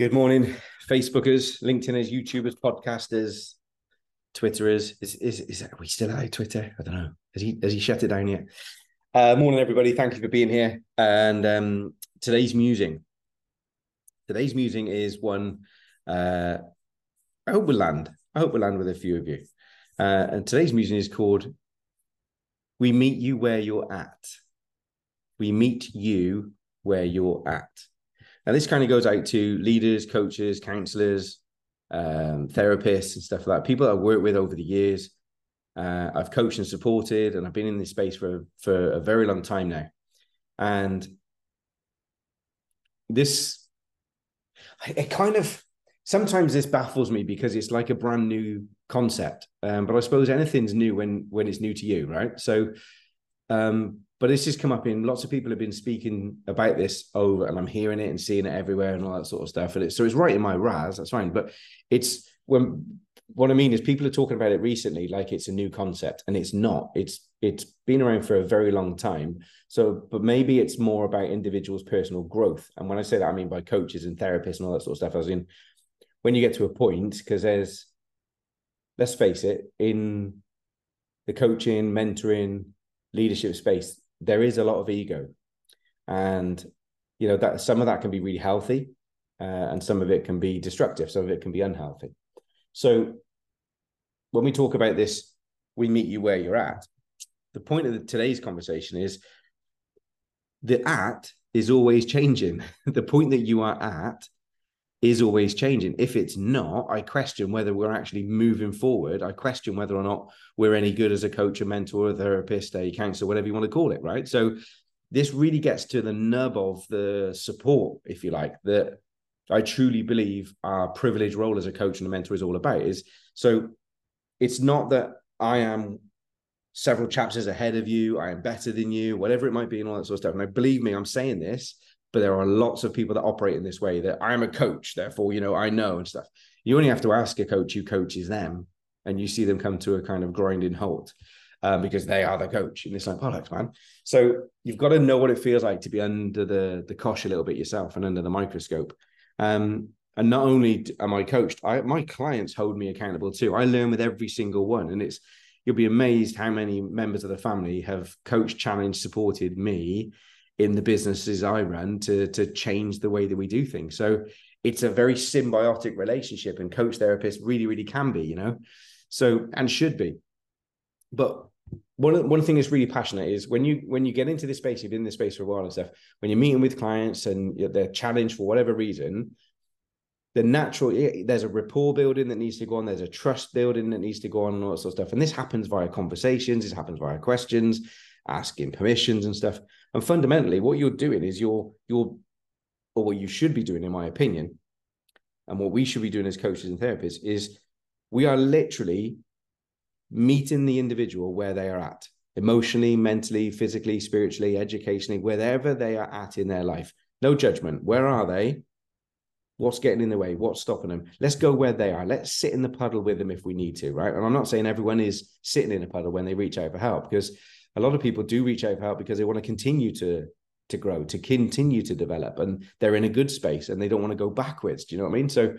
Good morning, Facebookers, LinkedIners, YouTubers, podcasters, Twitterers. Is is is are we still at Twitter? I don't know. Has he has he shut it down yet? Uh, morning, everybody. Thank you for being here. And um, today's musing. Today's musing is one. Uh, I hope we'll land. I hope we'll land with a few of you. Uh, and today's musing is called "We Meet You Where You're At." We meet you where you're at. Now, this kind of goes out to leaders, coaches, counselors, um, therapists, and stuff like that. People I've worked with over the years. Uh, I've coached and supported, and I've been in this space for for a very long time now. And this, it kind of sometimes this baffles me because it's like a brand new concept. Um, but I suppose anything's new when when it's new to you, right? So, um, but this has come up in lots of people have been speaking about this over and i'm hearing it and seeing it everywhere and all that sort of stuff. And so it's right in my raz that's fine. But it's when what i mean is people are talking about it recently like it's a new concept and it's not. It's it's been around for a very long time. So but maybe it's more about individuals personal growth. And when i say that i mean by coaches and therapists and all that sort of stuff as in when you get to a point because there's let's face it in the coaching mentoring leadership space there is a lot of ego. And you know that some of that can be really healthy uh, and some of it can be destructive some of it can be unhealthy. So when we talk about this we meet you where you're at the point of the, today's conversation is the at is always changing. The point that you are at is always changing. If it's not, I question whether we're actually moving forward. I question whether or not we're any good as a coach, a mentor, a therapist, a counselor, whatever you want to call it, right? So this really gets to the nub of the support, if you like, that I truly believe our privileged role as a coach and a mentor is all about. Is so it's not that I am several chapters ahead of you, I am better than you, whatever it might be, and all that sort of stuff. And I believe me, I'm saying this but there are lots of people that operate in this way that I'm a coach, therefore, you know, I know and stuff. You only have to ask a coach who coaches them, and you see them come to a kind of grinding halt um, because they are the coach. And it's like bollocks, man. So you've got to know what it feels like to be under the the cosh a little bit yourself and under the microscope. Um, and not only am I coached, I, my clients hold me accountable too. I learn with every single one, and it's you'll be amazed how many members of the family have coached, challenged, supported me in the businesses I run to to change the way that we do things. So it's a very symbiotic relationship, and coach therapist really, really can be, you know, so and should be. But one one thing that's really passionate is when you when you get into this space, you've been in this space for a while and stuff. When you're meeting with clients and they're challenged for whatever reason, the natural there's a rapport building that needs to go on there's a trust building that needs to go on and all that sort of stuff and this happens via conversations this happens via questions asking permissions and stuff. And fundamentally, what you're doing is you're you're or what you should be doing, in my opinion, and what we should be doing as coaches and therapists is we are literally meeting the individual where they are at emotionally, mentally, physically, spiritually, educationally, wherever they are at in their life. No judgment. Where are they? What's getting in the way? What's stopping them? Let's go where they are. Let's sit in the puddle with them if we need to, right? And I'm not saying everyone is sitting in a puddle when they reach out for help because a lot of people do reach out for help because they want to continue to to grow, to continue to develop, and they're in a good space and they don't want to go backwards. Do you know what I mean? So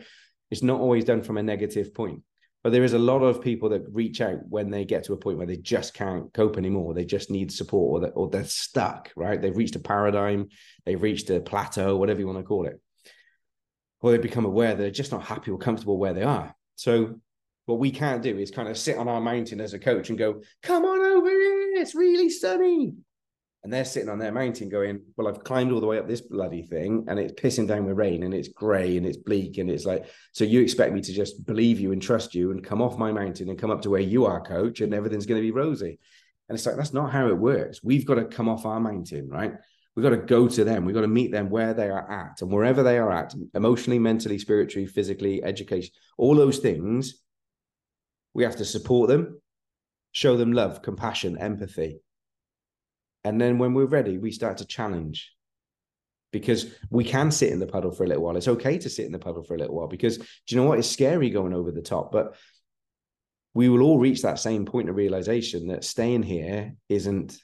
it's not always done from a negative point. But there is a lot of people that reach out when they get to a point where they just can't cope anymore. They just need support, or, that, or they're stuck. Right? They've reached a paradigm, they've reached a plateau, whatever you want to call it, or they become aware that they're just not happy or comfortable where they are. So what we can't do is kind of sit on our mountain as a coach and go, "Come on over it's really sunny. And they're sitting on their mountain going, Well, I've climbed all the way up this bloody thing and it's pissing down with rain and it's grey and it's bleak. And it's like, so you expect me to just believe you and trust you and come off my mountain and come up to where you are, coach, and everything's going to be rosy. And it's like, that's not how it works. We've got to come off our mountain, right? We've got to go to them. We've got to meet them where they are at and wherever they are at, emotionally, mentally, spiritually, physically, education, all those things. We have to support them show them love, compassion, empathy. And then when we're ready, we start to challenge because we can sit in the puddle for a little while. It's okay to sit in the puddle for a little while because do you know what? It's scary going over the top, but we will all reach that same point of realization that staying here isn't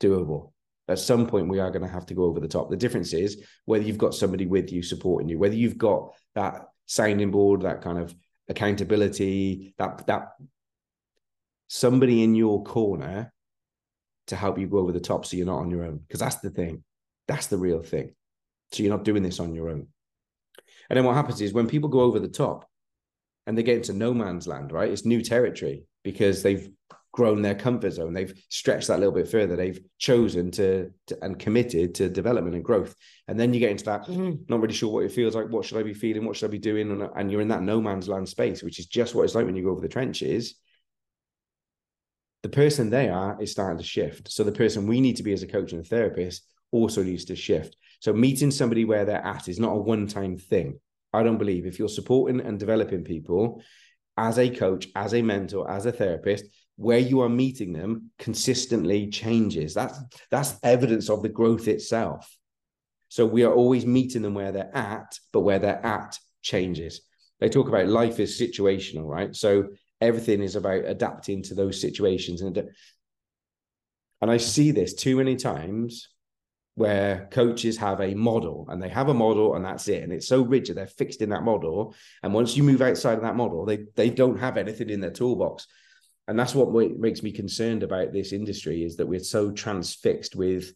doable. At some point, we are going to have to go over the top. The difference is whether you've got somebody with you supporting you, whether you've got that sounding board, that kind of accountability, that that somebody in your corner to help you go over the top so you're not on your own. Because that's the thing. That's the real thing. So you're not doing this on your own. And then what happens is when people go over the top and they get into no man's land, right? It's new territory because they've grown their comfort zone. They've stretched that a little bit further. They've chosen to, to, and committed to development and growth. And then you get into that, mm-hmm. not really sure what it feels like. What should I be feeling? What should I be doing? And, and you're in that no man's land space, which is just what it's like when you go over the trenches. The person they are is starting to shift. So the person we need to be as a coach and a therapist also needs to shift. So meeting somebody where they're at is not a one-time thing. I don't believe if you're supporting and developing people as a coach, as a mentor, as a therapist, where you are meeting them consistently changes. That's that's evidence of the growth itself. So we are always meeting them where they're at, but where they're at changes. They talk about life is situational, right? So everything is about adapting to those situations. And and I see this too many times where coaches have a model and they have a model and that's it. And it's so rigid they're fixed in that model. And once you move outside of that model they they don't have anything in their toolbox. And that's what makes me concerned about this industry is that we're so transfixed with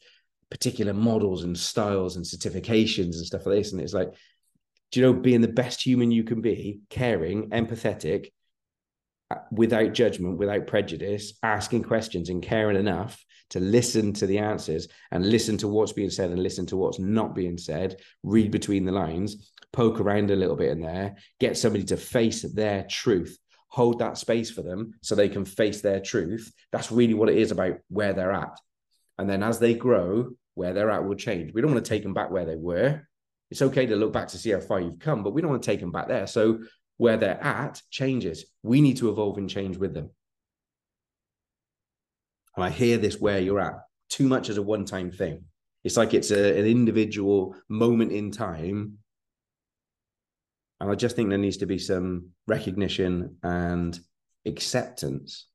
particular models and styles and certifications and stuff like this. And it's like do you know being the best human you can be caring empathetic without judgment without prejudice asking questions and caring enough to listen to the answers and listen to what's being said and listen to what's not being said read between the lines poke around a little bit in there get somebody to face their truth hold that space for them so they can face their truth. That's really what it is about where they're at. And then as they grow, where they're at will change. We don't want to take them back where they were. It's okay to look back to see how far you've come, but we don't want to take them back there. So where they're at changes. We need to evolve and change with them. And I hear this where you're at too much as a one time thing. It's like it's a, an individual moment in time and I just think there needs to be some recognition and acceptance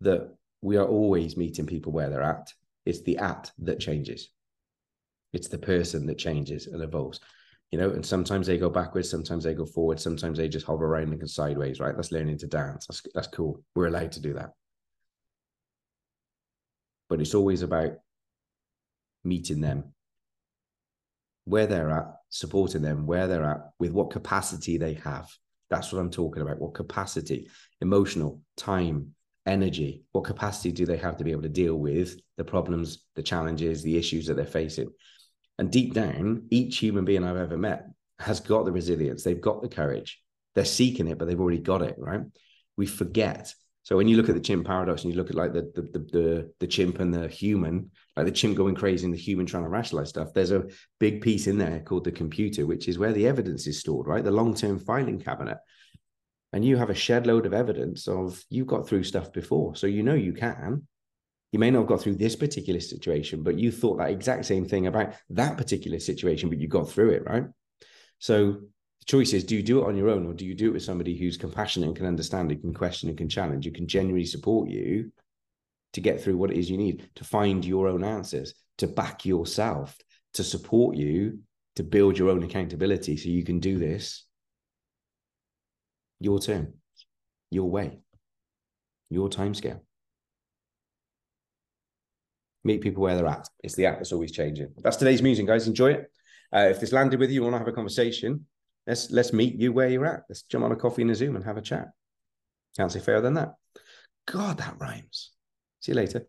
that we are always meeting people where they're at. It's the at that changes. It's the person that changes and evolves. You know, and sometimes they go backwards, sometimes they go forward, sometimes they just hover around and go sideways, right? That's learning to dance. That's that's cool. We're allowed to do that. But it's always about meeting them where they're at, supporting them where they're at with what capacity they have. That's what I'm talking about. What capacity, emotional, time, energy, what capacity do they have to be able to deal with the problems, the challenges, the issues that they're facing? And deep down, each human being I've ever met has got the resilience, they've got the courage. They're seeking it, but they've already got it, right? We forget so when you look at the chimp paradox and you look at like the the the the, the chimp and the human, like the chimp going crazy and the human trying to rationalize stuff, there's a big piece in there called the computer, which is where the evidence is stored, right? The long-term filing cabinet. And you have a shed load of evidence of you've got through stuff before. So you know you can. You may not have got through this particular situation, but you thought that exact same thing about that particular situation, but you got through it, right? So the choice is do you do it on your own or do you do it with somebody who's compassionate and can understand and can question and can challenge you can genuinely support you to get through what it is you need to find your own answers to back yourself to support you to build your own accountability so you can do this? Your turn. Your way. Your time scale meet people where they're at it's the app that's always changing that's today's music guys enjoy it uh, if this landed with you, want to have a conversation, let's let's meet you where you're at. Let's jump on a coffee and a Zoom and have a chat. Can't say fairer than that. God, that rhymes. See you later.